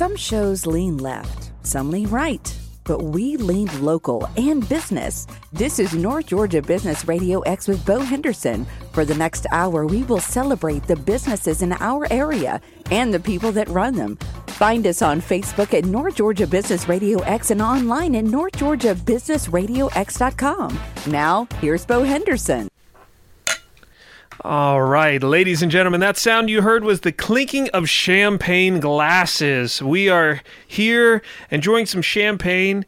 Some shows lean left, some lean right, but we lean local and business. This is North Georgia Business Radio X with Bo Henderson. For the next hour, we will celebrate the businesses in our area and the people that run them. Find us on Facebook at North Georgia Business Radio X and online at northgeorgiabusinessradiox.com. Now, here's Bo Henderson. All right, ladies and gentlemen, that sound you heard was the clinking of champagne glasses. We are here enjoying some champagne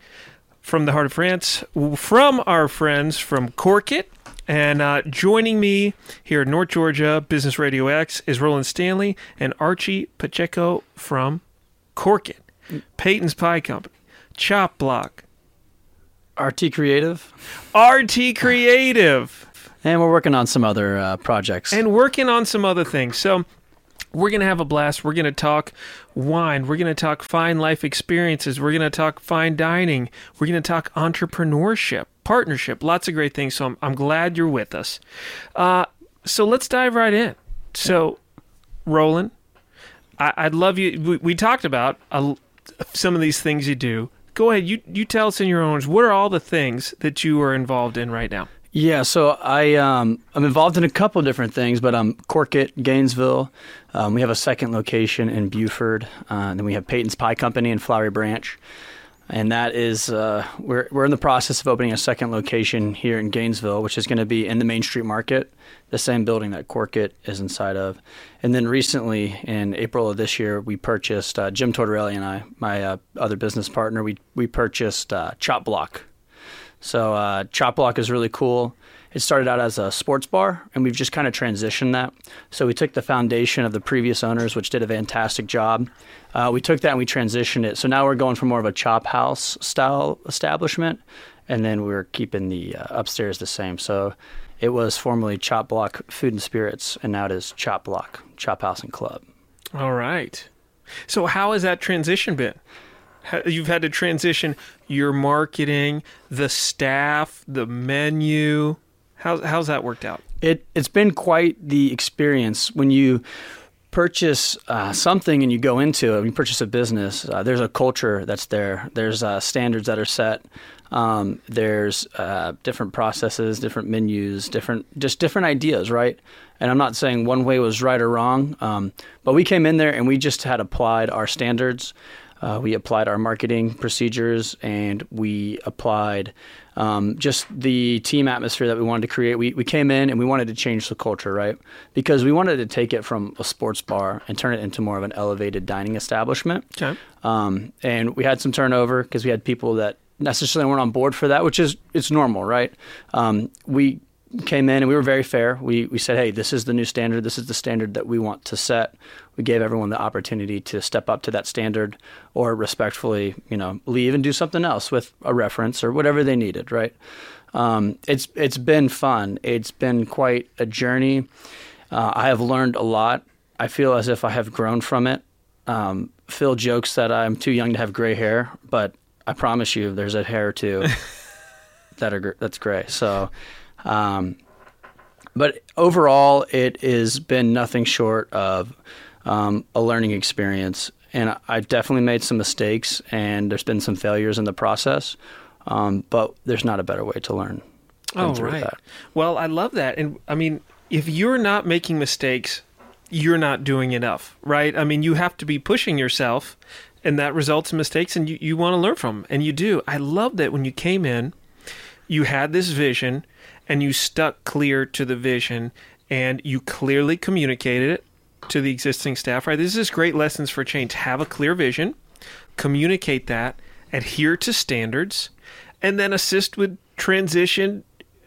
from the heart of France from our friends from Cork It. And uh, joining me here at North Georgia Business Radio X is Roland Stanley and Archie Pacheco from Cork It, Peyton's Pie Company, Chop Block, RT Creative, RT Creative. And we're working on some other uh, projects. And working on some other things. So we're going to have a blast. We're going to talk wine. We're going to talk fine life experiences. We're going to talk fine dining. We're going to talk entrepreneurship, partnership, lots of great things. So I'm, I'm glad you're with us. Uh, so let's dive right in. So, Roland, I, would love you. We, we talked about some of these things you do. Go ahead. You, you tell us in your own words. What are all the things that you are involved in right now? Yeah, so I um, I'm involved in a couple different things, but I'm Cork It, Gainesville. Um, we have a second location in Buford, uh, and then we have Peyton's Pie Company in Flowery Branch, and that is uh, we're we're in the process of opening a second location here in Gainesville, which is going to be in the Main Street Market, the same building that Cork It is inside of. And then recently, in April of this year, we purchased uh, Jim Tortorelli and I, my uh, other business partner, we we purchased uh, Chop Block so uh, Chop Block is really cool. It started out as a sports bar, and we've just kind of transitioned that. So we took the foundation of the previous owners, which did a fantastic job. Uh, we took that and we transitioned it. So now we're going for more of a chop house style establishment, and then we're keeping the uh, upstairs the same. So it was formerly Chop Block Food and Spirits, and now it is Chop Block Chop House and Club. All right. So how has that transition been? You've had to transition your marketing, the staff, the menu. How's how's that worked out? It it's been quite the experience when you purchase uh, something and you go into it. When you purchase a business. Uh, there's a culture that's there. There's uh, standards that are set. Um, there's uh, different processes, different menus, different just different ideas, right? And I'm not saying one way was right or wrong, um, but we came in there and we just had applied our standards. Uh, we applied our marketing procedures and we applied um, just the team atmosphere that we wanted to create. We, we came in and we wanted to change the culture, right? Because we wanted to take it from a sports bar and turn it into more of an elevated dining establishment. Okay. Um, and we had some turnover because we had people that necessarily weren't on board for that, which is it's normal, right? Um, we came in and we were very fair. We we said, hey, this is the new standard. This is the standard that we want to set. We gave everyone the opportunity to step up to that standard, or respectfully, you know, leave and do something else with a reference or whatever they needed. Right? Um, it's it's been fun. It's been quite a journey. Uh, I have learned a lot. I feel as if I have grown from it. Um, Phil jokes that I'm too young to have gray hair, but I promise you, there's a hair too that are that's gray. So um, but overall, it has been nothing short of um, a learning experience. And I've definitely made some mistakes, and there's been some failures in the process. Um, but there's not a better way to learn. Oh, right. That. Well, I love that. And I mean, if you're not making mistakes, you're not doing enough, right? I mean, you have to be pushing yourself, and that results in mistakes, and you, you want to learn from them, and you do. I love that when you came in, you had this vision, and you stuck clear to the vision and you clearly communicated it to the existing staff, right? This is great lessons for change. Have a clear vision, communicate that, adhere to standards, and then assist with transition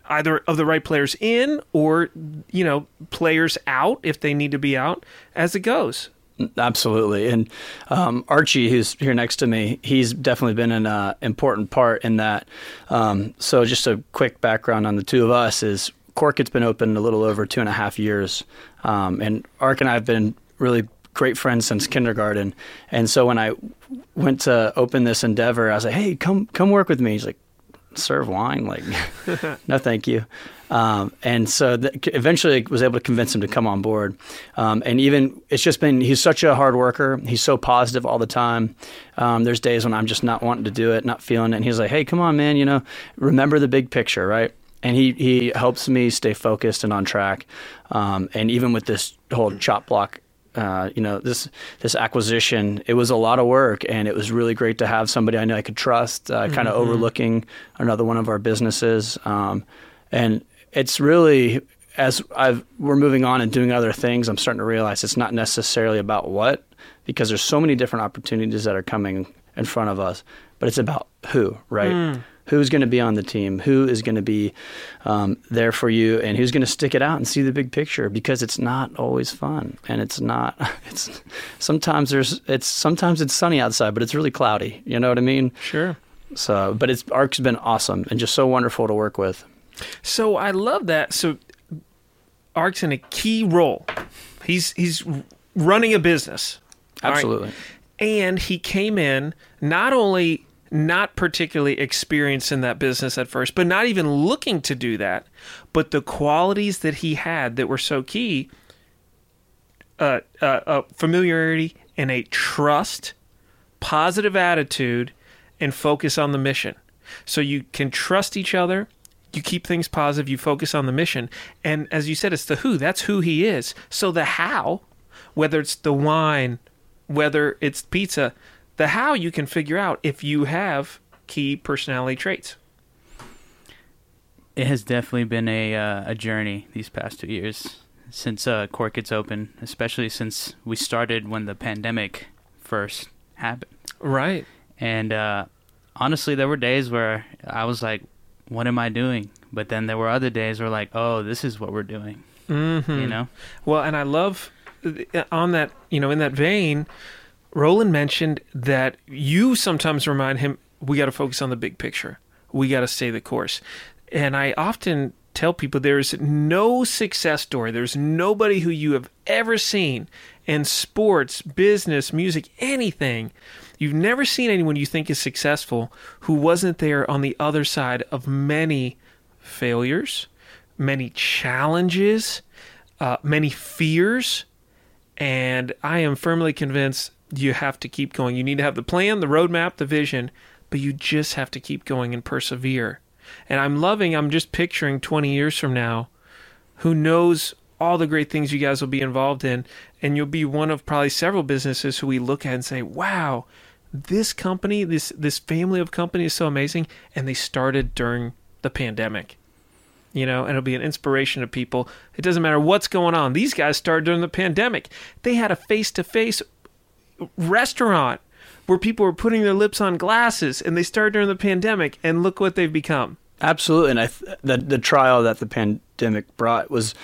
either of the right players in or you know players out if they need to be out as it goes Absolutely, and um, Archie, who's here next to me, he's definitely been an uh, important part in that. Um, so, just a quick background on the two of us is Cork It's been open a little over two and a half years, um, and Ark and I have been really great friends since kindergarten. And so, when I went to open this endeavor, I was like, "Hey, come come work with me." He's like, serve wine. Like, no, thank you. Um, and so th- eventually I was able to convince him to come on board. Um, and even it's just been, he's such a hard worker. He's so positive all the time. Um, there's days when I'm just not wanting to do it, not feeling it. And he's like, hey, come on, man, you know, remember the big picture, right? And he, he helps me stay focused and on track. Um, and even with this whole chop block uh, you know this this acquisition it was a lot of work and it was really great to have somebody I knew I could trust uh, kind of mm-hmm. overlooking another one of our businesses um, and it's really as I've, we're moving on and doing other things, I'm starting to realize it's not necessarily about what, because there's so many different opportunities that are coming in front of us, but it's about who, right? Mm. Who's going to be on the team? Who is going to be um, there for you, and who's going to stick it out and see the big picture? Because it's not always fun, and it's not. It's sometimes there's it's sometimes it's sunny outside, but it's really cloudy. You know what I mean? Sure. So, but it's Ark's been awesome and just so wonderful to work with. So I love that. So Ark's in a key role. He's he's running a business. Absolutely. Right? And he came in not only not particularly experienced in that business at first, but not even looking to do that, but the qualities that he had that were so key uh, uh, uh, familiarity and a trust, positive attitude, and focus on the mission. So you can trust each other you keep things positive, you focus on the mission. And as you said, it's the who, that's who he is. So the how, whether it's the wine, whether it's pizza, the how you can figure out if you have key personality traits. It has definitely been a uh, a journey these past two years since uh, Cork It's open, especially since we started when the pandemic first happened. Right. And uh, honestly, there were days where I was like, what am I doing? But then there were other days where like, oh, this is what we're doing. Mm-hmm. You know. Well, and I love uh, on that, you know, in that vein, Roland mentioned that you sometimes remind him we got to focus on the big picture. We got to stay the course. And I often tell people there's no success story. There's nobody who you have ever seen in sports, business, music, anything You've never seen anyone you think is successful who wasn't there on the other side of many failures, many challenges, uh, many fears. And I am firmly convinced you have to keep going. You need to have the plan, the roadmap, the vision, but you just have to keep going and persevere. And I'm loving, I'm just picturing 20 years from now, who knows all the great things you guys will be involved in. And you'll be one of probably several businesses who we look at and say, wow, this company, this this family of companies is so amazing, and they started during the pandemic. You know, and it'll be an inspiration to people. It doesn't matter what's going on. These guys started during the pandemic. They had a face to face restaurant where people were putting their lips on glasses, and they started during the pandemic. And look what they've become. Absolutely, and I th- the the trial that the pandemic brought was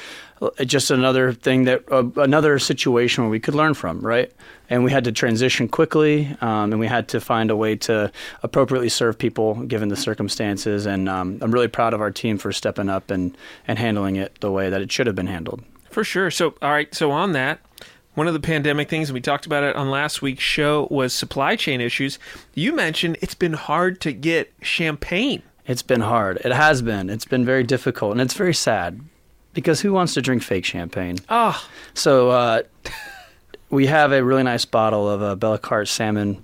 just another thing that uh, another situation where we could learn from, right? And we had to transition quickly, um, and we had to find a way to appropriately serve people given the circumstances. And um, I'm really proud of our team for stepping up and and handling it the way that it should have been handled. For sure. So, all right. So on that, one of the pandemic things, and we talked about it on last week's show, was supply chain issues. You mentioned it's been hard to get champagne. It's been hard. It has been. It's been very difficult, and it's very sad because who wants to drink fake champagne? Oh. So uh, we have a really nice bottle of a Billecart-Salmon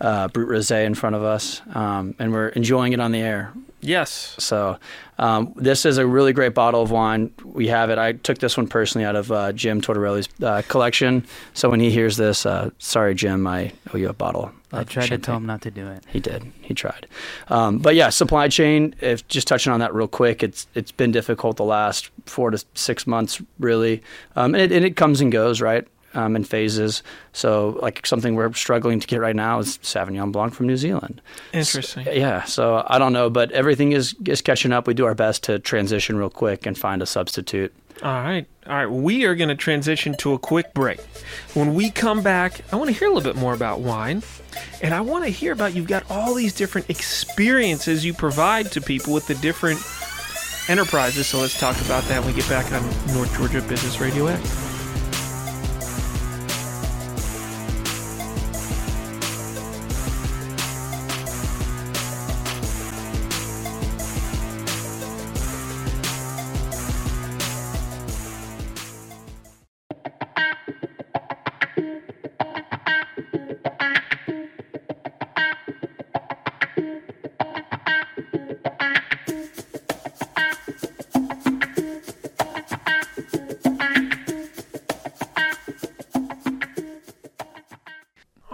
uh, brut rosé in front of us, um, and we're enjoying it on the air. Yes. So um, this is a really great bottle of wine. We have it. I took this one personally out of uh, Jim Tortorelli's uh, collection. So when he hears this, uh, sorry, Jim, I owe you a bottle. I tried champagne. to tell him not to do it. He did. He tried. Um, but yeah, supply chain. If just touching on that real quick, it's it's been difficult the last four to six months, really, um, and, it, and it comes and goes, right? Um, in phases. So, like something we're struggling to get right now is Sauvignon Blanc from New Zealand. Interesting. So, yeah. So I don't know, but everything is is catching up. We do our best to transition real quick and find a substitute. All right. All right. We are going to transition to a quick break. When we come back, I want to hear a little bit more about wine. And I want to hear about you've got all these different experiences you provide to people with the different enterprises. So let's talk about that when we get back on North Georgia Business Radio X.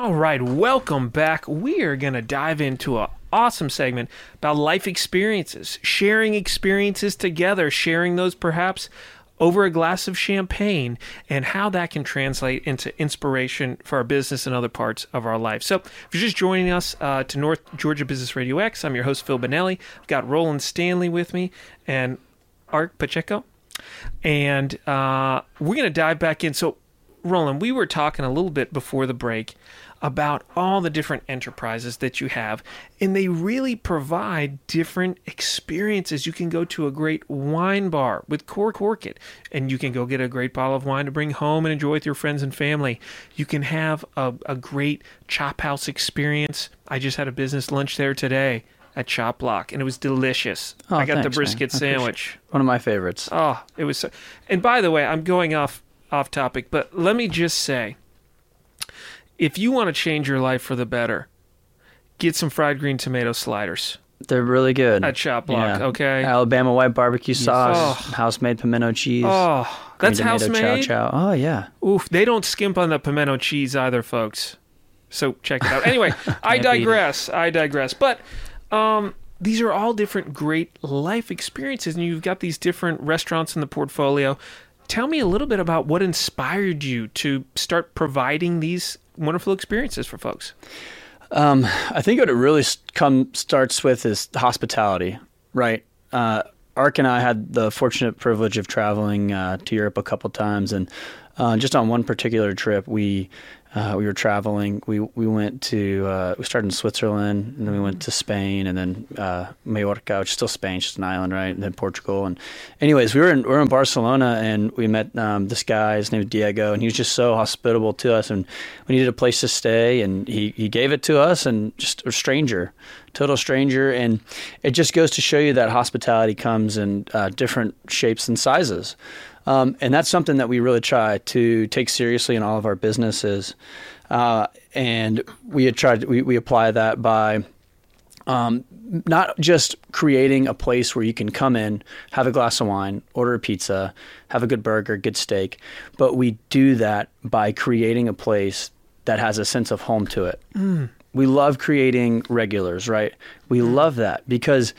All right, welcome back. We are going to dive into an awesome segment about life experiences, sharing experiences together, sharing those perhaps over a glass of champagne, and how that can translate into inspiration for our business and other parts of our life. So, if you're just joining us uh, to North Georgia Business Radio X, I'm your host, Phil Bonelli. I've got Roland Stanley with me and Art Pacheco. And uh, we're going to dive back in. So, Roland, we were talking a little bit before the break about all the different enterprises that you have, and they really provide different experiences. You can go to a great wine bar with Cork Orchid, and you can go get a great bottle of wine to bring home and enjoy with your friends and family. You can have a, a great chop house experience. I just had a business lunch there today at Chop Block, and it was delicious. Oh, I got thanks, the brisket sandwich. One of my favorites. Oh, it was so. And by the way, I'm going off off topic, but let me just say, if you want to change your life for the better, get some fried green tomato sliders They're really good. at Chop Block. Yeah. Okay. Alabama white barbecue sauce, Oh. house made pimento cheese. Oh, that's house made. Chow chow. Oh yeah. Oof, they don't skimp on the pimento cheese either, folks. So check it out. Anyway, I Can't beat it. digress. I digress. But um, these are all different great life experiences, and you've got these different restaurants in the portfolio. Tell me a little bit about what inspired you to start providing these wonderful experiences for folks. Um, I think what it really come starts with is hospitality, right? Uh, Ark and I had the fortunate privilege of traveling uh, to Europe a couple times, and uh, just on one particular trip, we uh, we were traveling. We we went to uh, we started in Switzerland, and then we went to Spain, and then uh, Mallorca, which is still Spain, just an island, right? And then Portugal, and anyways, we were in we were in Barcelona, and we met um, this guy. His name was Diego, and he was just so hospitable to us, and we needed a place to stay, and he he gave it to us, and just a stranger, total stranger, and it just goes to show you that hospitality comes in uh, different shapes and sizes. Um, and that's something that we really try to take seriously in all of our businesses. Uh, and we tried, we, we apply that by um, not just creating a place where you can come in, have a glass of wine, order a pizza, have a good burger, good steak, but we do that by creating a place that has a sense of home to it. We love creating regulars, right? We love that because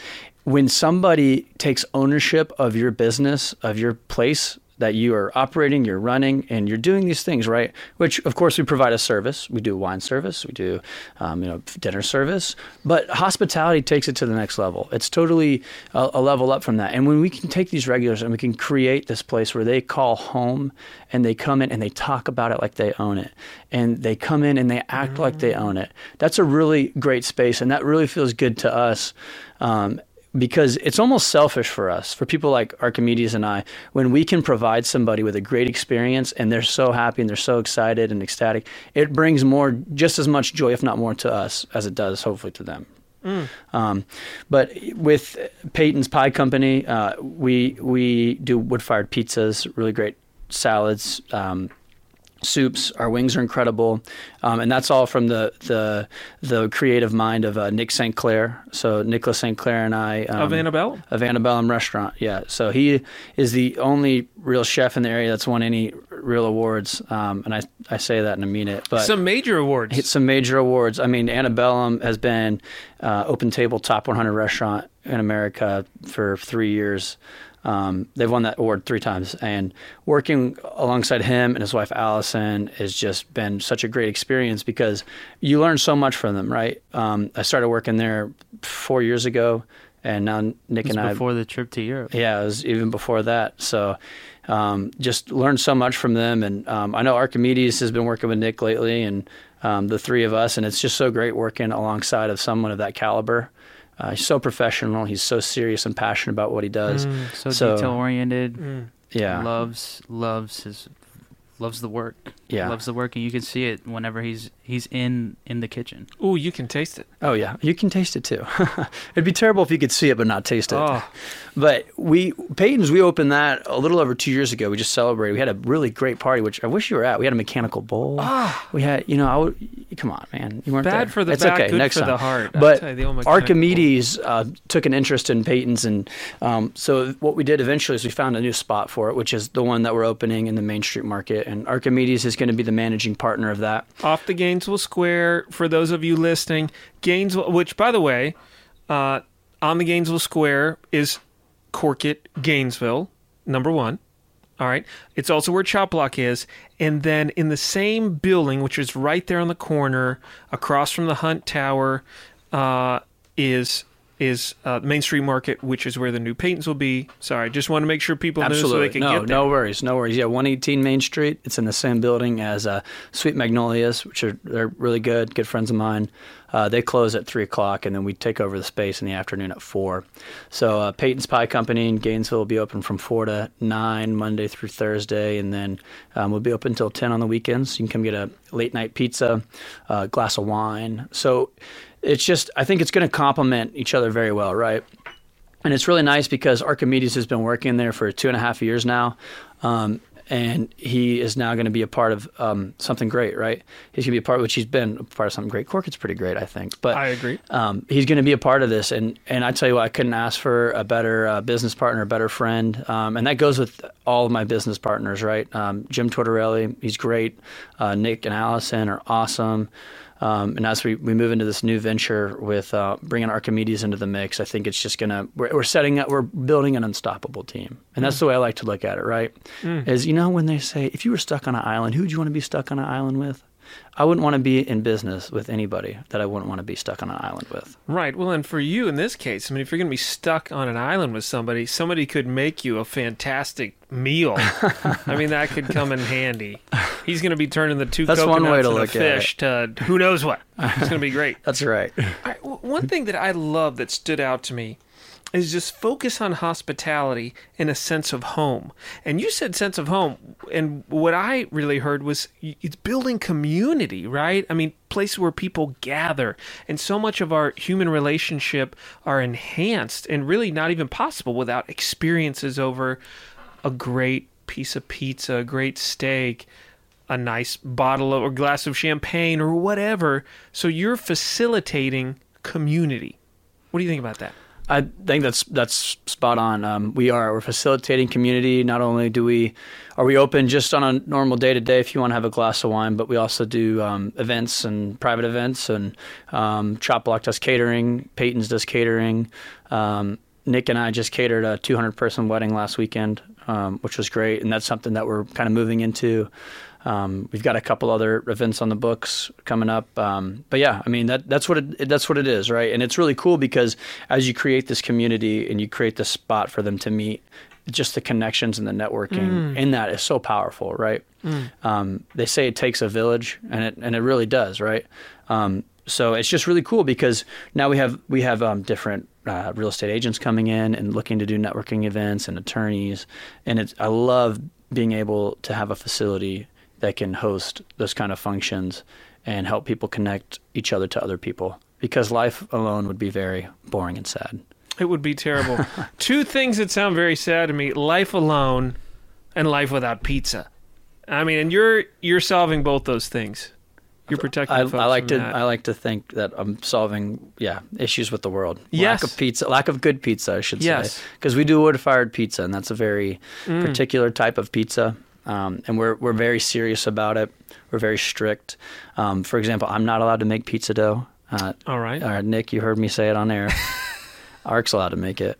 when somebody takes ownership of your business, of your place, that you are operating, you're running, and you're doing these things, right? Which, of course, we provide a service. We do wine service, we do, um, you know, dinner service. But hospitality takes it to the next level. It's totally a, a level up from that. And when we can take these regulars and we can create this place where they call home, and they come in and they talk about it like they own it, and they come in and they act like they own it. That's a really great space, and that really feels good to us. Um, because it's almost selfish for us, for people like Archimedes and I, when we can provide somebody with a great experience and they're so happy and they're so excited and ecstatic, it brings more, just as much joy, if not more, to us as it does, hopefully, to them. Um, but with Peyton's Pie Company, uh, we we do wood fired pizzas, really great salads. Um, soups. Our wings are incredible, um, and that's all from the the the creative mind of uh, Nick St. Clair. So Nicholas St. Clair and I um, Of Antebellum? of Antebellum Restaurant. Yeah, so he is the only real chef in the area that's won any real awards, um, and I I say that and I mean it. But Some major awards. hit some major awards. I mean, Antebellum has been uh, Open Table Top 100 restaurant in America for three years. Um, they've won that award three times, and working alongside him and his wife Allison has just been such a great experience because you learn so much from them. Right? Um, I started working there four years ago, and now Nick and I before the trip to Europe. yeah, it was even before that. So um, just learned so much from them. And um, I know Archimedes has been working with Nick lately and um, the three of us. And it's just so great working alongside of someone of that caliber. Uh, he's so professional. He's so serious and passionate about what he does. So, So- detail oriented. Mm. Yeah. Loves loves his loves the work. Yeah. Loves the work, and you can see it whenever he's he's in in the kitchen. Ooh, you can taste it. Oh, yeah. You can taste it too. It'd be terrible if you could see it but not taste it. Oh. But we Peyton's we opened that a little over two years ago. We just celebrated. We had a really great party, which I wish you were at. We had a mechanical bowl. Ah. We had, you know, I would, come on, man, you weren't Bad there. for the it's back, okay. good Next for time. the heart. But you, the Archimedes uh, took an interest in Peyton's, and um, so what we did eventually is we found a new spot for it, which is the one that we're opening in the Main Street Market, and Archimedes is going to be the managing partner of that. off the Gainesville Square. For those of you listening, Gainesville, which by the way, uh, on the Gainesville Square is Cork It Gainesville, number one. All right. It's also where Chop Block is. And then in the same building, which is right there on the corner, across from the Hunt Tower, uh, is is uh, Main Street Market, which is where the new Peytons will be. Sorry, just want to make sure people know so they can no, get there. no worries, no worries. Yeah, 118 Main Street. It's in the same building as uh, Sweet Magnolias, which are they're really good, good friends of mine. Uh, they close at three o'clock, and then we take over the space in the afternoon at four. So uh, Peyton's Pie Company in Gainesville will be open from four to nine Monday through Thursday, and then um, we'll be open until ten on the weekends. You can come get a late night pizza, a glass of wine. So it's just I think it's going to complement each other very well, right? and it's really nice because Archimedes has been working there for two and a half years now, um, and he is now going to be a part of um, something great, right? He's going to be a part, which he's been a part of something great. Cork Corkett's pretty great, I think, but I agree. Um, he's going to be a part of this, and and I tell you what, I couldn't ask for a better uh, business partner, a better friend, um, and that goes with all of my business partners, right? Um, Jim Tortorelli, he's great. Uh, Nick and Allison are awesome. Um, and as we, we move into this new venture with uh, bringing Archimedes into the mix, I think it's just gonna we're, we're setting up we're building an unstoppable team, and that's the way I like to look at it. Right? Is you know when they say if you were stuck on an island, who would you want to be stuck on an island with? I wouldn't want to be in business with anybody that I wouldn't want to be stuck on an island with. Right. Well, and for you in this case, I mean, if you're going to be stuck on an island with somebody, somebody could make you a fantastic meal. I mean, that could come in handy. He's going to be turning the two That's one coconuts way to and look at fish to who knows what. It's going to be great. That's right. I, one thing that I love that stood out to me is just focus on hospitality in a sense of home. And you said sense of home, and what I really heard was it's building community, right? I mean, places where people gather, and so much of our human relationship are enhanced and really not even possible without experiences over a great piece of pizza, a great steak, a nice bottle of, or glass of champagne or whatever. So you're facilitating community. What do you think about that? I think that's that's spot on. Um, we are we're facilitating community. Not only do we are we open just on a normal day to day if you want to have a glass of wine, but we also do um, events and private events. And um, Chop Block does catering. Peyton's does catering. Um, Nick and I just catered a 200 person wedding last weekend, um, which was great, and that's something that we're kind of moving into. Um, we've got a couple other events on the books coming up, um, but yeah, I mean that that's what it that's what it is, right? And it's really cool because as you create this community and you create this spot for them to meet, just the connections and the networking in that is so powerful, right? Um, they say it takes a village, and it and it really does, right? Um, so it's just really cool because now we have we have um, different uh, real estate agents coming in and looking to do networking events and attorneys, and it's I love being able to have a facility that can host those kind of functions and help people connect each other to other people because life alone would be very boring and sad. It would be terrible. Two things that sound very sad to me: life alone and life without pizza. I mean, and you're you're solving both those things. You're protecting. I, I like to that. I like to think that I'm solving yeah issues with the world. Yes. Lack of pizza, lack of good pizza, I should Yes. say, because we do wood fired pizza, and that's a very Mm. particular type of pizza, um, and we're we're very serious about it. We're very strict. Um, for example, I'm not allowed to make pizza dough. Uh, All right. uh, Nick, you heard me say it on air. Ark's allowed to make it.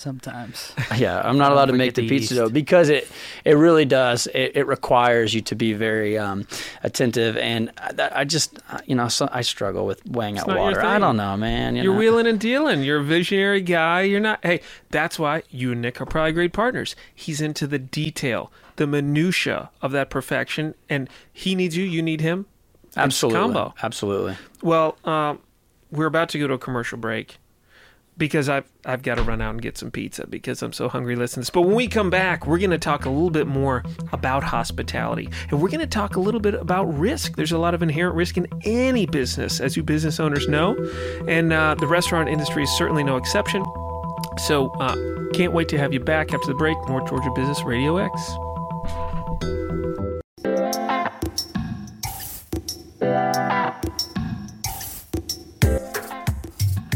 Sometimes. Yeah, I'm not allowed to make the the pizza yeast. dough because it it really does. It, it requires you to be very um, attentive, and I, I just uh, you know so I struggle with weighing out water. I don't know, man. You You're know? wheeling and dealing. You're a visionary guy. You're not. Hey, that's why you and Nick are probably great partners. He's into the detail, the minutia of that perfection, and he needs you. You need him. It's a absolutely, combo. absolutely. Well, um, we're about to go to a commercial break because I've I've got to run out and get some pizza because I'm so hungry listening to this. But when we come back, we're going to talk a little bit more about hospitality, and we're going to talk a little bit about risk. There's a lot of inherent risk in any business, as you business owners know, and uh, the restaurant industry is certainly no exception. So, uh, can't wait to have you back after the break. North Georgia Business Radio X.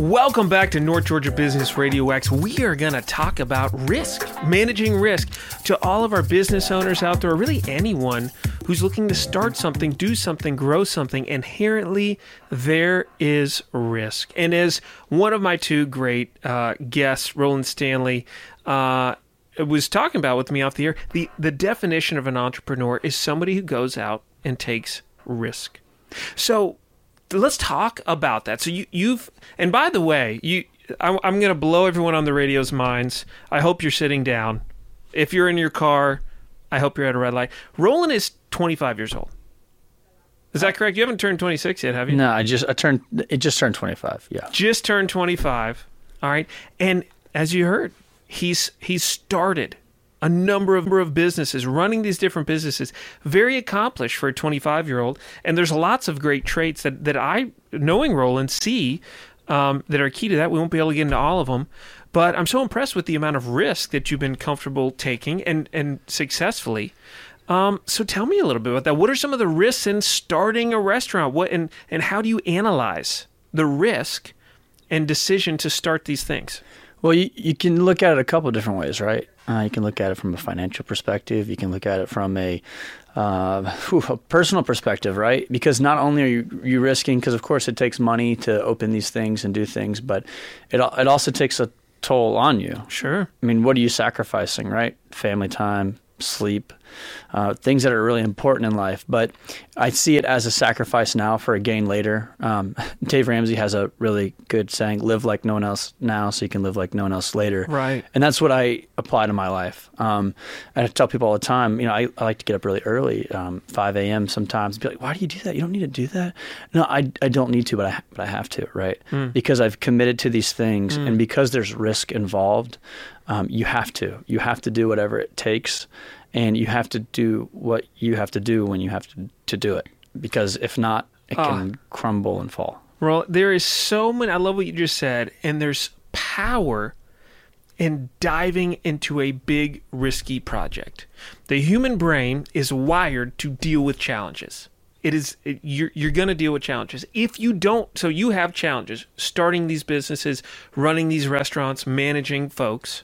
Welcome back to North Georgia Business Radio X. We are going to talk about risk, managing risk to all of our business owners out there, or really anyone who's looking to start something, do something, grow something. Inherently, there is risk. And as one of my two great uh, guests, Roland Stanley, uh, was talking about with me off the air, the, the definition of an entrepreneur is somebody who goes out and takes risk. So let's talk about that. So you, you've, and by the way, you, I, I'm going to blow everyone on the radio's minds. I hope you're sitting down. If you're in your car, I hope you're at a red light. Roland is 25 years old. Is that correct? You haven't turned 26 yet, have you? No, I just I turned it just turned 25. Yeah. Just turned 25. All right. And as you heard, he's he's started a number of, number of businesses, running these different businesses, very accomplished for a 25 year old. And there's lots of great traits that, that I, knowing Roland, see um, that are key to that. We won't be able to get into all of them. But I'm so impressed with the amount of risk that you've been comfortable taking and, and successfully. Um, so tell me a little bit about that. What are some of the risks in starting a restaurant? What and, and how do you analyze the risk and decision to start these things? Well, you, you can look at it a couple of different ways, right? Uh, you can look at it from a financial perspective. You can look at it from a, uh, whew, a personal perspective, right? Because not only are you, you risking, because of course it takes money to open these things and do things, but it it also takes a toll on you. Sure. I mean, what are you sacrificing, right? Family time, sleep, uh, things that are really important in life. But I see it as a sacrifice now for a gain later. Um, Dave Ramsey has a really good saying: "Live like no one else now, so you can live like no one else later." Right. And that's what I apply to my life. Um, and I tell people all the time, you know, I, I like to get up really early, um, 5 a.m. sometimes. Be like, "Why do you do that? You don't need to do that." No, I, I don't need to, but I but I have to, right? Mm. Because I've committed to these things, mm. and because there's risk involved. Um, you have to. You have to do whatever it takes and you have to do what you have to do when you have to, to do it because if not it can ah. crumble and fall. Well there is so many i love what you just said and there's power in diving into a big risky project. The human brain is wired to deal with challenges. It is it, you're, you're going to deal with challenges. If you don't so you have challenges starting these businesses running these restaurants managing folks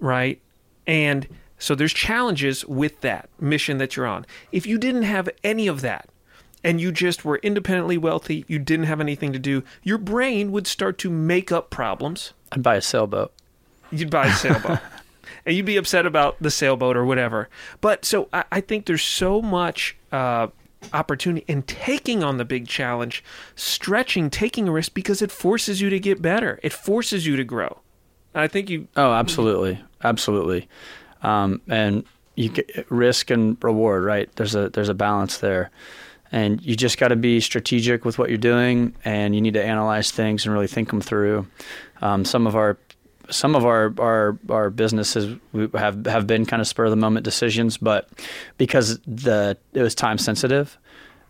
right and so there's challenges with that mission that you're on. If you didn't have any of that and you just were independently wealthy, you didn't have anything to do, your brain would start to make up problems. I'd buy a sailboat. You'd buy a sailboat. and you'd be upset about the sailboat or whatever. But so I, I think there's so much uh, opportunity in taking on the big challenge, stretching, taking a risk because it forces you to get better. It forces you to grow. I think you. Oh, absolutely, absolutely um, and you get risk and reward, right? There's a there's a balance there, and you just got to be strategic with what you're doing, and you need to analyze things and really think them through. Um, some of our some of our, our our businesses have have been kind of spur of the moment decisions, but because the it was time sensitive,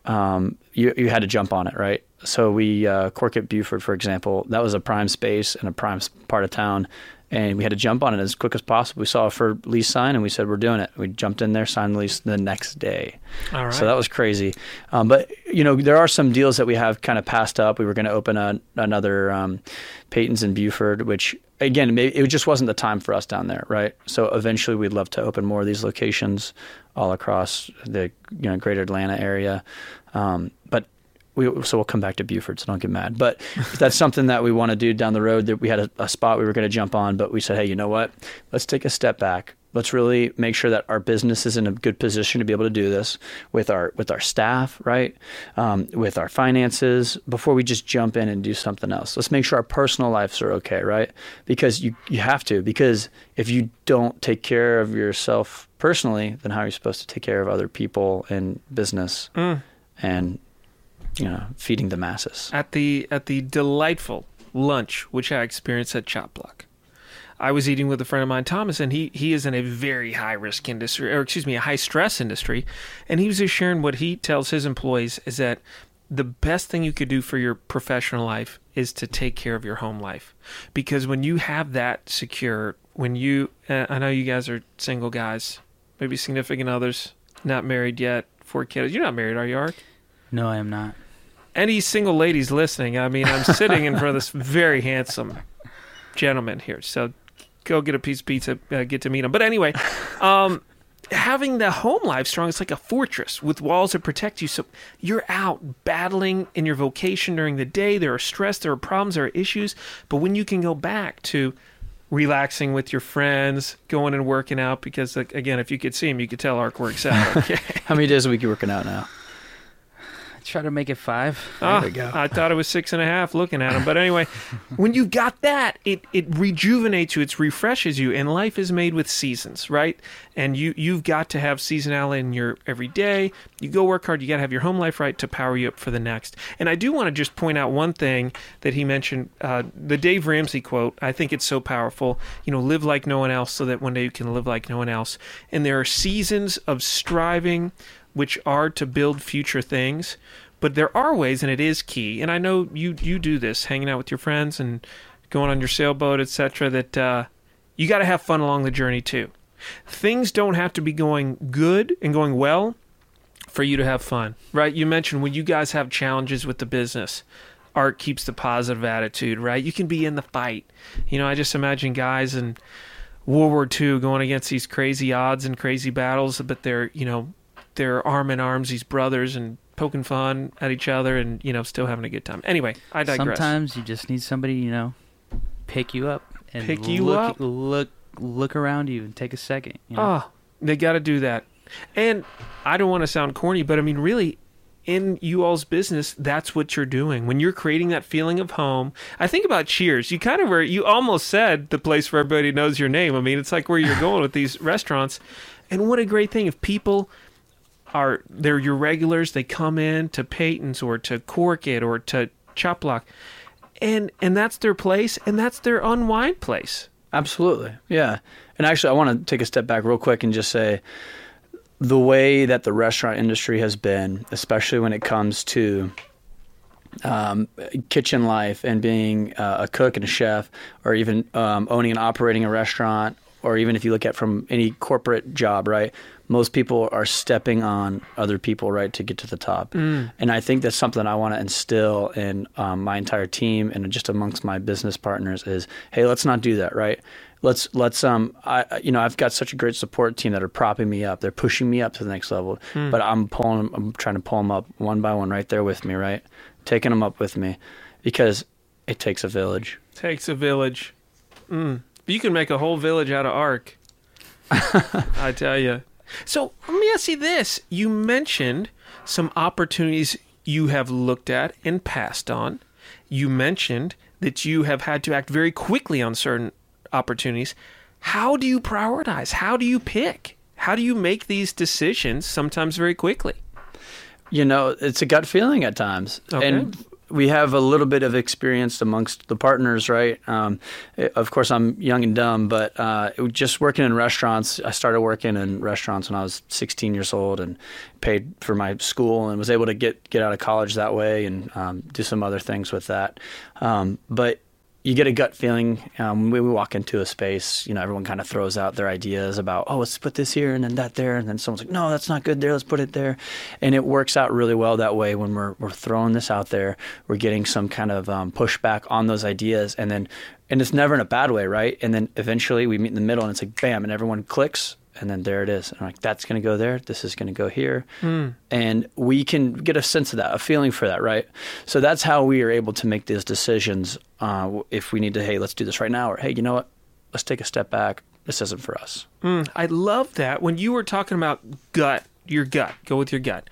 um, you you had to jump on it, right? So we uh, Cork Buford, for example, that was a prime space in a prime part of town and we had to jump on it as quick as possible. We saw a for lease sign, and we said we're doing it. We jumped in there, signed the lease the next day. All right. So that was crazy. Um, but you know, there are some deals that we have kind of passed up. We were going to open a, another um, Peyton's in Buford, which again, maybe, it just wasn't the time for us down there, right? So eventually, we'd love to open more of these locations all across the you know greater Atlanta area. Um, we, so we'll come back to Buford, so don't get mad. But that's something that we want to do down the road. That we had a, a spot we were going to jump on, but we said, hey, you know what? Let's take a step back. Let's really make sure that our business is in a good position to be able to do this with our with our staff, right? Um, with our finances before we just jump in and do something else. Let's make sure our personal lives are okay, right? Because you you have to. Because if you don't take care of yourself personally, then how are you supposed to take care of other people in business? Mm. And you know, feeding the masses. At the at the delightful lunch which I experienced at Chop Block. I was eating with a friend of mine, Thomas, and he, he is in a very high risk industry, or excuse me, a high stress industry. And he was just sharing what he tells his employees is that the best thing you could do for your professional life is to take care of your home life. Because when you have that secure, when you, uh, I know you guys are single guys, maybe significant others, not married yet, four kids. You're not married, are you, Art? No, I am not any single ladies listening, I mean, I'm sitting in front of this very handsome gentleman here. So go get a piece of pizza, uh, get to meet him. But anyway, um, having the home life strong, it's like a fortress with walls that protect you. So you're out battling in your vocation during the day. There are stress, there are problems, there are issues. But when you can go back to relaxing with your friends, going and working out, because again, if you could see him, you could tell Ark works out. Okay. How many days a week you working out now? Try to make it five. Ah, we go. I thought it was six and a half looking at him. But anyway, when you've got that, it, it rejuvenates you, it refreshes you, and life is made with seasons, right? And you, you've got to have seasonality in your every day. You go work hard, you got to have your home life right to power you up for the next. And I do want to just point out one thing that he mentioned uh, the Dave Ramsey quote. I think it's so powerful. You know, live like no one else so that one day you can live like no one else. And there are seasons of striving which are to build future things. But there are ways, and it is key. And I know you you do this, hanging out with your friends and going on your sailboat, etc. That uh, you got to have fun along the journey too. Things don't have to be going good and going well for you to have fun, right? You mentioned when you guys have challenges with the business. Art keeps the positive attitude, right? You can be in the fight. You know, I just imagine guys in World War II going against these crazy odds and crazy battles, but they're, you know, they're arm in arms, these brothers, and poking fun at each other and, you know, still having a good time. Anyway, I digress. Sometimes you just need somebody, you know, pick you up and Pick you look, up? look look around you and take a second. You know? Oh, they got to do that. And I don't want to sound corny, but I mean, really, in you all's business, that's what you're doing. When you're creating that feeling of home, I think about Cheers. You kind of were, you almost said the place where everybody knows your name. I mean, it's like where you're going with these restaurants. And what a great thing if people are, they're your regulars, they come in to Peyton's or to Cork It or to Chop Block. And, and that's their place and that's their unwind place. Absolutely. Yeah. And actually, I want to take a step back real quick and just say the way that the restaurant industry has been, especially when it comes to um, kitchen life and being uh, a cook and a chef, or even um, owning and operating a restaurant, or even if you look at from any corporate job, right? Most people are stepping on other people, right, to get to the top. And I think that's something I want to instill in um, my entire team and just amongst my business partners is, hey, let's not do that, right? Let's let's um I you know I've got such a great support team that are propping me up. They're pushing me up to the next level, but I'm pulling I'm trying to pull them up one by one right there with me, right? Taking them up with me because it takes a village. Takes a village. Mm. You can make a whole village out of Ark. I tell you. So let me ask you this: You mentioned some opportunities you have looked at and passed on. You mentioned that you have had to act very quickly on certain opportunities. How do you prioritize? How do you pick? How do you make these decisions? Sometimes very quickly. You know, it's a gut feeling at times, Okay. and we have a little bit of experience amongst the partners, right? Um, eh, of course, I'm young and dumb, but uh, just working in restaurants. I started working in restaurants when I was 16 years old, and paid for my school, and was able to get get out of college that way, and um, do some other things with that. Um, but you get a gut feeling um, when we walk into a space. You know, everyone kind of throws out their ideas about, oh, let's put this here and then that there, and then someone's like, no, that's not good there. Let's put it there, and it works out really well that way when we're we're throwing this out there. We're getting some kind of um, pushback on those ideas, and then and it's never in a bad way, right? And then eventually we meet in the middle, and it's like bam, and everyone clicks. And then there it is. And I'm like, that's going to go there. This is going to go here. And we can get a sense of that, a feeling for that, right? So that's how we are able to make these decisions uh, if we need to, hey, let's do this right now, or hey, you know what? Let's take a step back. This isn't for us. I love that. When you were talking about gut, your gut, go with your gut.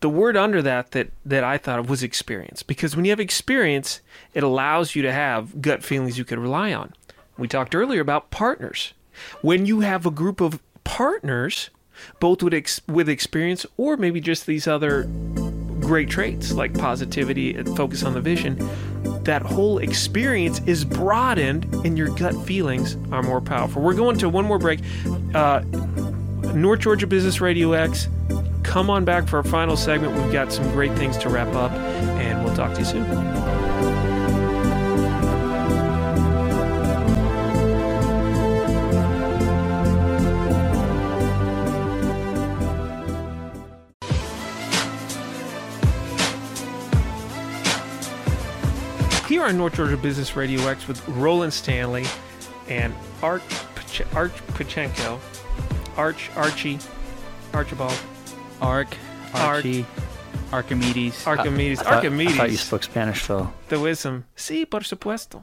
The word under that that that I thought of was experience because when you have experience, it allows you to have gut feelings you could rely on. We talked earlier about partners. When you have a group of partners, both with ex- with experience or maybe just these other great traits like positivity and focus on the vision, that whole experience is broadened and your gut feelings are more powerful. We're going to one more break. Uh, North Georgia Business Radio X, come on back for our final segment. We've got some great things to wrap up, and we'll talk to you soon. On North Georgia Business Radio X with Roland Stanley and Art Pach- Arch Pachenko, Arch Archie, Archibald, Arc, Archie, Archimedes. Archimedes, I thought, Archimedes. I thought you spoke Spanish, Phil. the wisdom. Sí, por supuesto.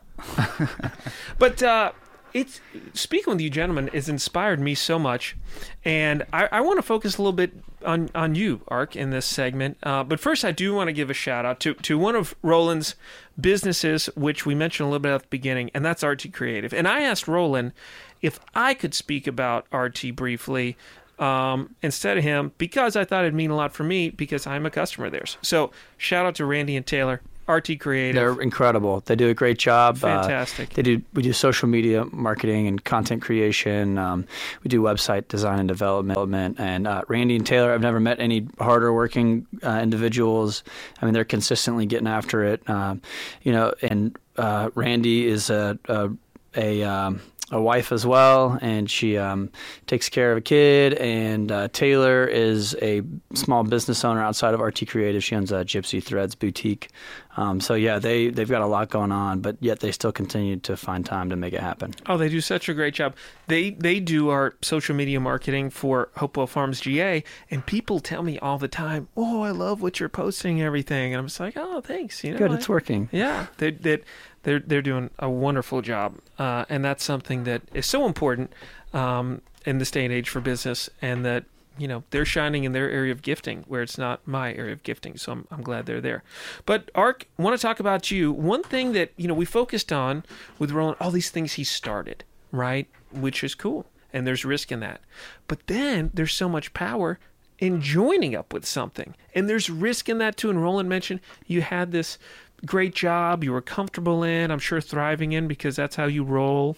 but uh, it's speaking with you, gentlemen, has inspired me so much, and I, I want to focus a little bit on on you, Ark, in this segment. Uh, but first, I do want to give a shout out to to one of Roland's businesses, which we mentioned a little bit at the beginning, and that's RT Creative. And I asked Roland if I could speak about RT briefly um, instead of him because I thought it'd mean a lot for me because I'm a customer of theirs. So shout out to Randy and Taylor, RT Creative. They're incredible. They do a great job. Uh, Fantastic. they do. We do social media marketing and content creation. Um, we do website design and development. And uh, Randy and Taylor, I've never met any harder working uh, individuals. I mean, they're consistently getting after it. Um, you know, and uh, Randy is a a, a um, a wife as well, and she um, takes care of a kid. And uh, Taylor is a small business owner outside of RT Creative. She owns a Gypsy Threads boutique. Um, so yeah, they they've got a lot going on, but yet they still continue to find time to make it happen. Oh, they do such a great job. They they do our social media marketing for Hopewell Farms GA, and people tell me all the time, "Oh, I love what you're posting, and everything." And I'm just like, "Oh, thanks." You know, Good, I- it's working. Yeah, they they they're they're doing a wonderful job, uh, and that's something that is so important um, in this day and age for business, and that you know they're shining in their area of gifting where it's not my area of gifting. So I'm I'm glad they're there. But Ark, want to talk about you? One thing that you know we focused on with Roland, all these things he started, right, which is cool, and there's risk in that, but then there's so much power in joining up with something. And there's risk in that too. And Roland mentioned you had this great job you were comfortable in, I'm sure thriving in because that's how you roll.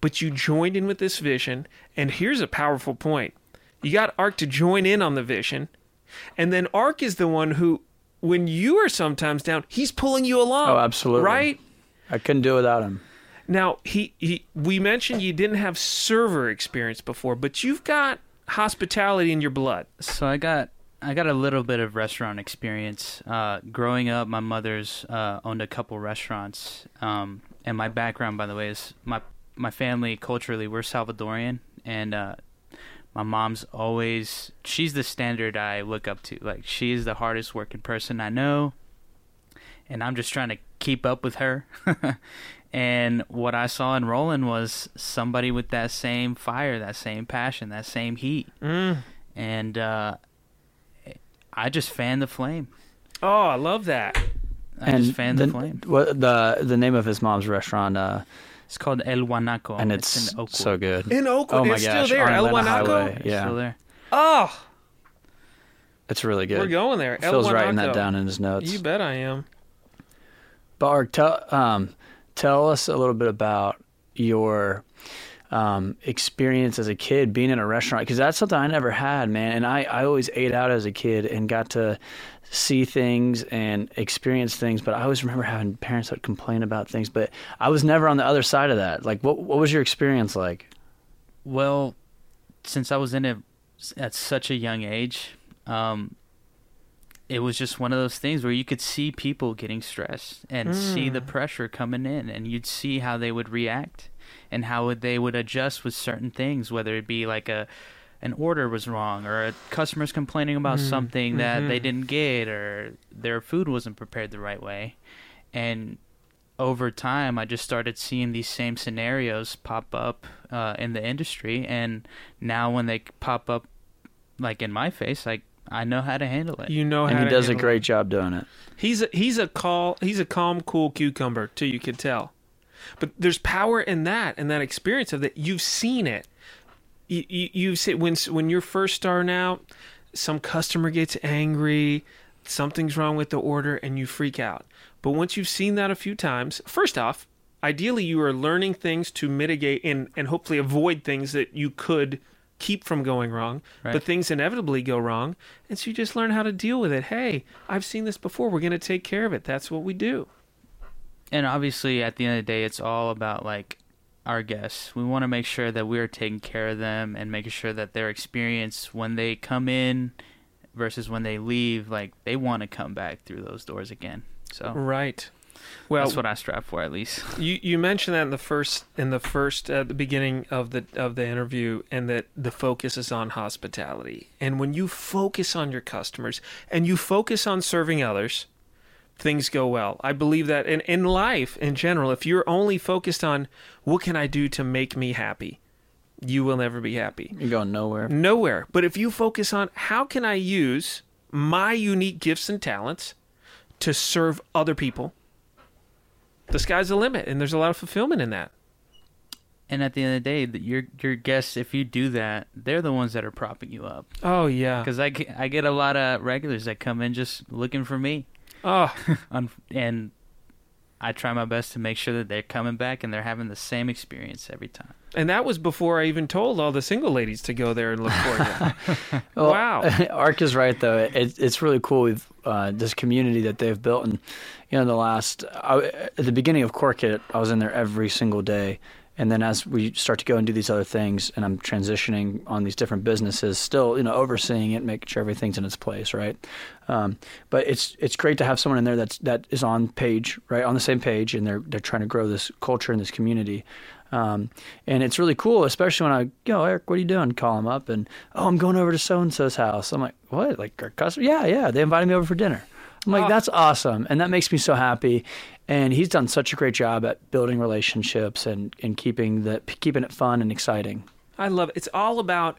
But you joined in with this vision. And here's a powerful point you got Ark to join in on the vision. And then Ark is the one who, when you are sometimes down, he's pulling you along. Oh, absolutely. Right? I couldn't do it without him. Now, he, he we mentioned you didn't have server experience before, but you've got hospitality in your blood. So I got I got a little bit of restaurant experience. Uh, growing up, my mother's uh, owned a couple restaurants, um, and my background, by the way, is my my family culturally we're Salvadorian, and uh, my mom's always she's the standard I look up to. Like she's the hardest working person I know, and I'm just trying to keep up with her. and what I saw in Roland was somebody with that same fire, that same passion, that same heat, Mm. and uh, I just fanned the flame. Oh, I love that. I just fanned the, flame. What the the name of his mom's restaurant, uh, It's called El Guanaco, and it's, in Oakwood. so good. In Oakwood, oh my it's gosh, still there. El Atlanta Guanaco. Yeah, still there. Oh, it's really good. we're going there. El Phil's writing that down in his notes. You bet I am. Bark, tell um, tell us a little bit about your um, experience as a kid being in a restaurant because that's something I never had, man. And I, I always ate out as a kid and got to see things and experience things. But I always remember having parents that complain about things. But I was never on the other side of that. Like, what what was your experience like? Well, since I was in it at such a young age, um, it was just one of those things where you could see people getting stressed and see the pressure coming in, and you'd see how they would react and how would they would adjust with certain things, whether it be like a an order was wrong or a customer's complaining about something that they didn't get or their food wasn't prepared the right way and over time i just started seeing these same scenarios pop up uh, in the industry and now when they pop up like in my face like i know how to handle it You know and how he to does a great it. job doing it. He's a, he's a call. He's a calm, cool cucumber too. You can tell, but there's power in that and that experience of that. You've seen it. You you, you see when when you're first starting out, some customer gets angry, something's wrong with the order, and you freak out. But once you've seen that a few times, first off, ideally you are learning things to mitigate and and hopefully avoid things that you could keep from going wrong Right. but things inevitably go wrong and so you just learn how to deal with it hey i've seen this before we're going to take care of it that's what we do and obviously at the end of the day it's all about like our guests we want to make sure that we're taking care of them and making sure that their experience when they come in versus when they leave like they want to come back through those doors again so right Well, That's what I strive for, at least. You you mentioned that in the first in the first at the beginning of the of the interview, and that the focus is on hospitality. And when you focus on your customers and you focus on serving others, things go well. I believe that in in life in general, if you're only focused on what can I do to make me happy, you will never be happy. You're going nowhere. Nowhere. But if you focus on how can I use my unique gifts and talents to serve other people, the sky's the limit, and there's a lot of fulfillment in that. And at the end of the day, the- your your guests, if you do that, they're the ones that are propping you up. Oh yeah. Because I, I get a lot of regulars that come in just looking for me, Oh, and I try my best to make sure that they're coming back and they're having the same experience every time. and that was before I even told all the single ladies to go there and look for you. Well, Wow. Ark is right though. It, it's really cool. We've uh, this community that they've built, and you know, the last I, at the beginning of Cork It, I was in there every single day, and then as we start to go and do these other things, and I'm transitioning on these different businesses, still you know overseeing it, making sure everything's in its place, right? Um, but it's it's great to have someone in there that's that is on page, right, on the same page, and they're they're trying to grow this culture and this community. Um, and it's really cool, especially when I, you know, Eric, what are you doing? Call him up and, oh, I'm going over to so and so's house. I'm like, what? Like our customer? Yeah, yeah. They invited me over for dinner. I'm like, Oh. that's awesome, and that makes me so happy. And he's done such a great job at building relationships and, and keeping the keeping it fun and exciting. I love it. It's all about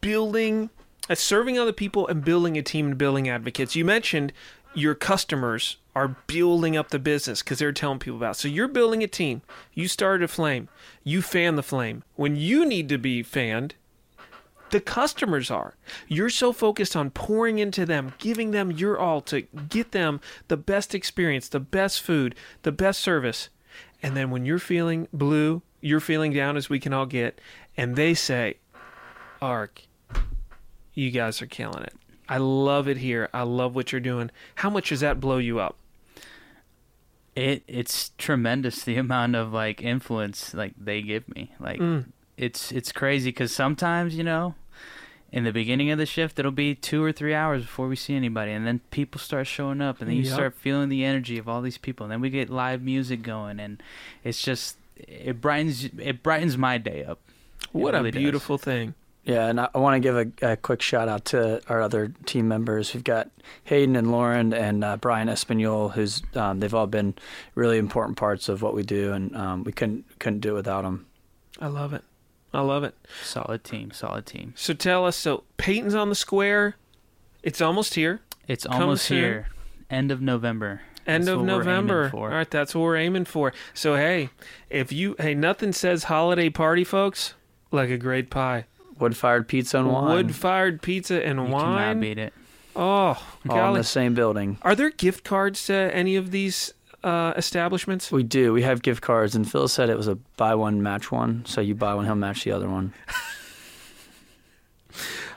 building, uh, serving other people, and building a team and building advocates. You mentioned your customers are building up the business because they're telling people about. it. So you're building a team. You started a flame. You fan the flame. When you need to be fanned, the customers are. You're so focused on pouring into them, giving them your all to get them the best experience, the best food, the best service. And then when you're feeling blue, you're feeling down as we can all get, and they say, Ark, you guys are killing it. I love it here. I love what you're doing. How much does that blow you up? It it's tremendous the amount of like influence like they give me. Like Mm. it's it's crazy because sometimes you know, in the beginning of the shift it'll be two or three hours before we see anybody, and then people start showing up, and then you Yep. start feeling the energy of all these people, and then we get live music going, and it's just it brightens it brightens my day up. What really a does. beautiful thing. Yeah, and I, I want to give a, a quick shout out to our other team members. We've got Hayden and Lauren and uh, Brian Espanol, who's um, they've all been really important parts of what we do, and um, we couldn't couldn't do it without them. I love it. I love it. Solid team, solid team. So tell us. So Peyton's on the square. It's almost here. It's Coming almost soon. here, end of November. End That's of what we're aiming November. for. All right, that's what we're aiming for. So hey, if you hey, nothing says holiday party, folks, like a great pie. Wood fired pizza and wine, Wood-fired pizza and You wine. cannot beat it. Oh, all in the same building. Are there gift cards to any of these uh, establishments? We do. We have gift cards, and Phil said it was a buy one match one. So you buy one, he'll match the other one.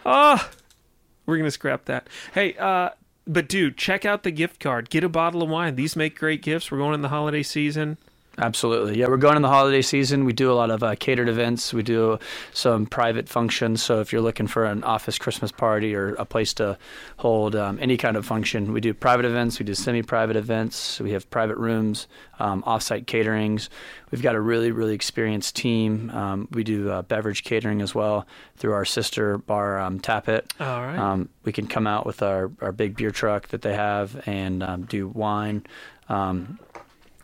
Oh, we're gonna scrap that. Hey, uh, but dude, check out the gift card. Get a bottle of wine. These make great gifts. We're going in the holiday season. Absolutely. Yeah, we're going in the holiday season. We do a lot of uh, catered events. We do some private functions. So if you're looking for an office Christmas party or a place to hold um, any kind of function, we do private events. We do semi-private events. We have private rooms, um, off-site caterings. We've got a really, really experienced team. Um, we do uh, beverage catering as well through our sister bar, um, Tap It. All right. Um, we can come out with our, our big beer truck that they have and um, do wine. Um,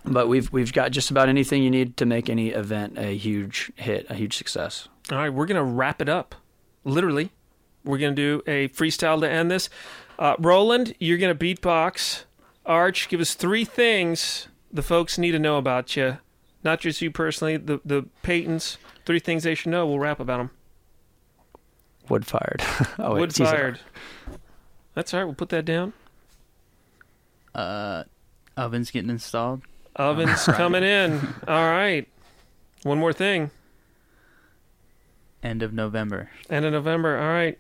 but we've we've got just about anything you need to make any event a huge hit, a huge success. All right, we're gonna wrap it up. Literally, we're gonna do a freestyle to end this. Uh, Roland, you're gonna beatbox. Arch, give us three things the folks need to know about you, not just you personally. The the Peytons, three things they should know. We'll rap about them. Wood fired. oh, Wood teaser. fired. That's all right. We'll put that down. Uh, ovens getting installed. Ovens coming in. All right. One more thing. End of November. End of November. All right.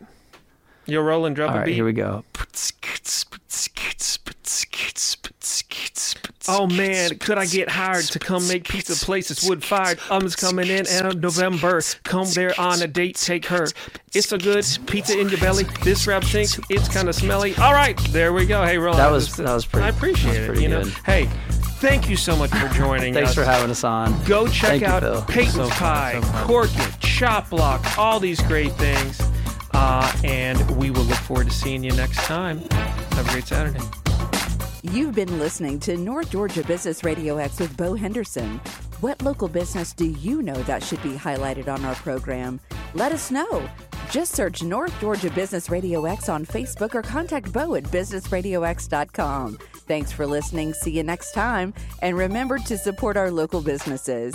Yo, Roland, drop All a right, beat. here we go. Oh man, could I get hired to come make pizza places wood fired? Ovens coming in end of November. Come there on a date, take her. It's a good pizza in your belly. This rap stinks. It's kind of smelly. All right, there we go. Hey, Roland. That was- that was pretty- I appreciate it. You know, good. hey, thank you so much for joining us. Thanks us. for having us on. Go check Thank out Phil. Peyton's So fun, Pie, so fun. ChopBlock, all these great things. Uh, and we will look forward to seeing you next time. Have a great Saturday. You've been listening to North Georgia Business Radio X with Bo Henderson. What local business do you know that should be highlighted on our program? Let us know. Just search North Georgia Business Radio X on Facebook or contact Bo at businessradiox.com. Thanks for listening. See you next time. And remember to support our local businesses.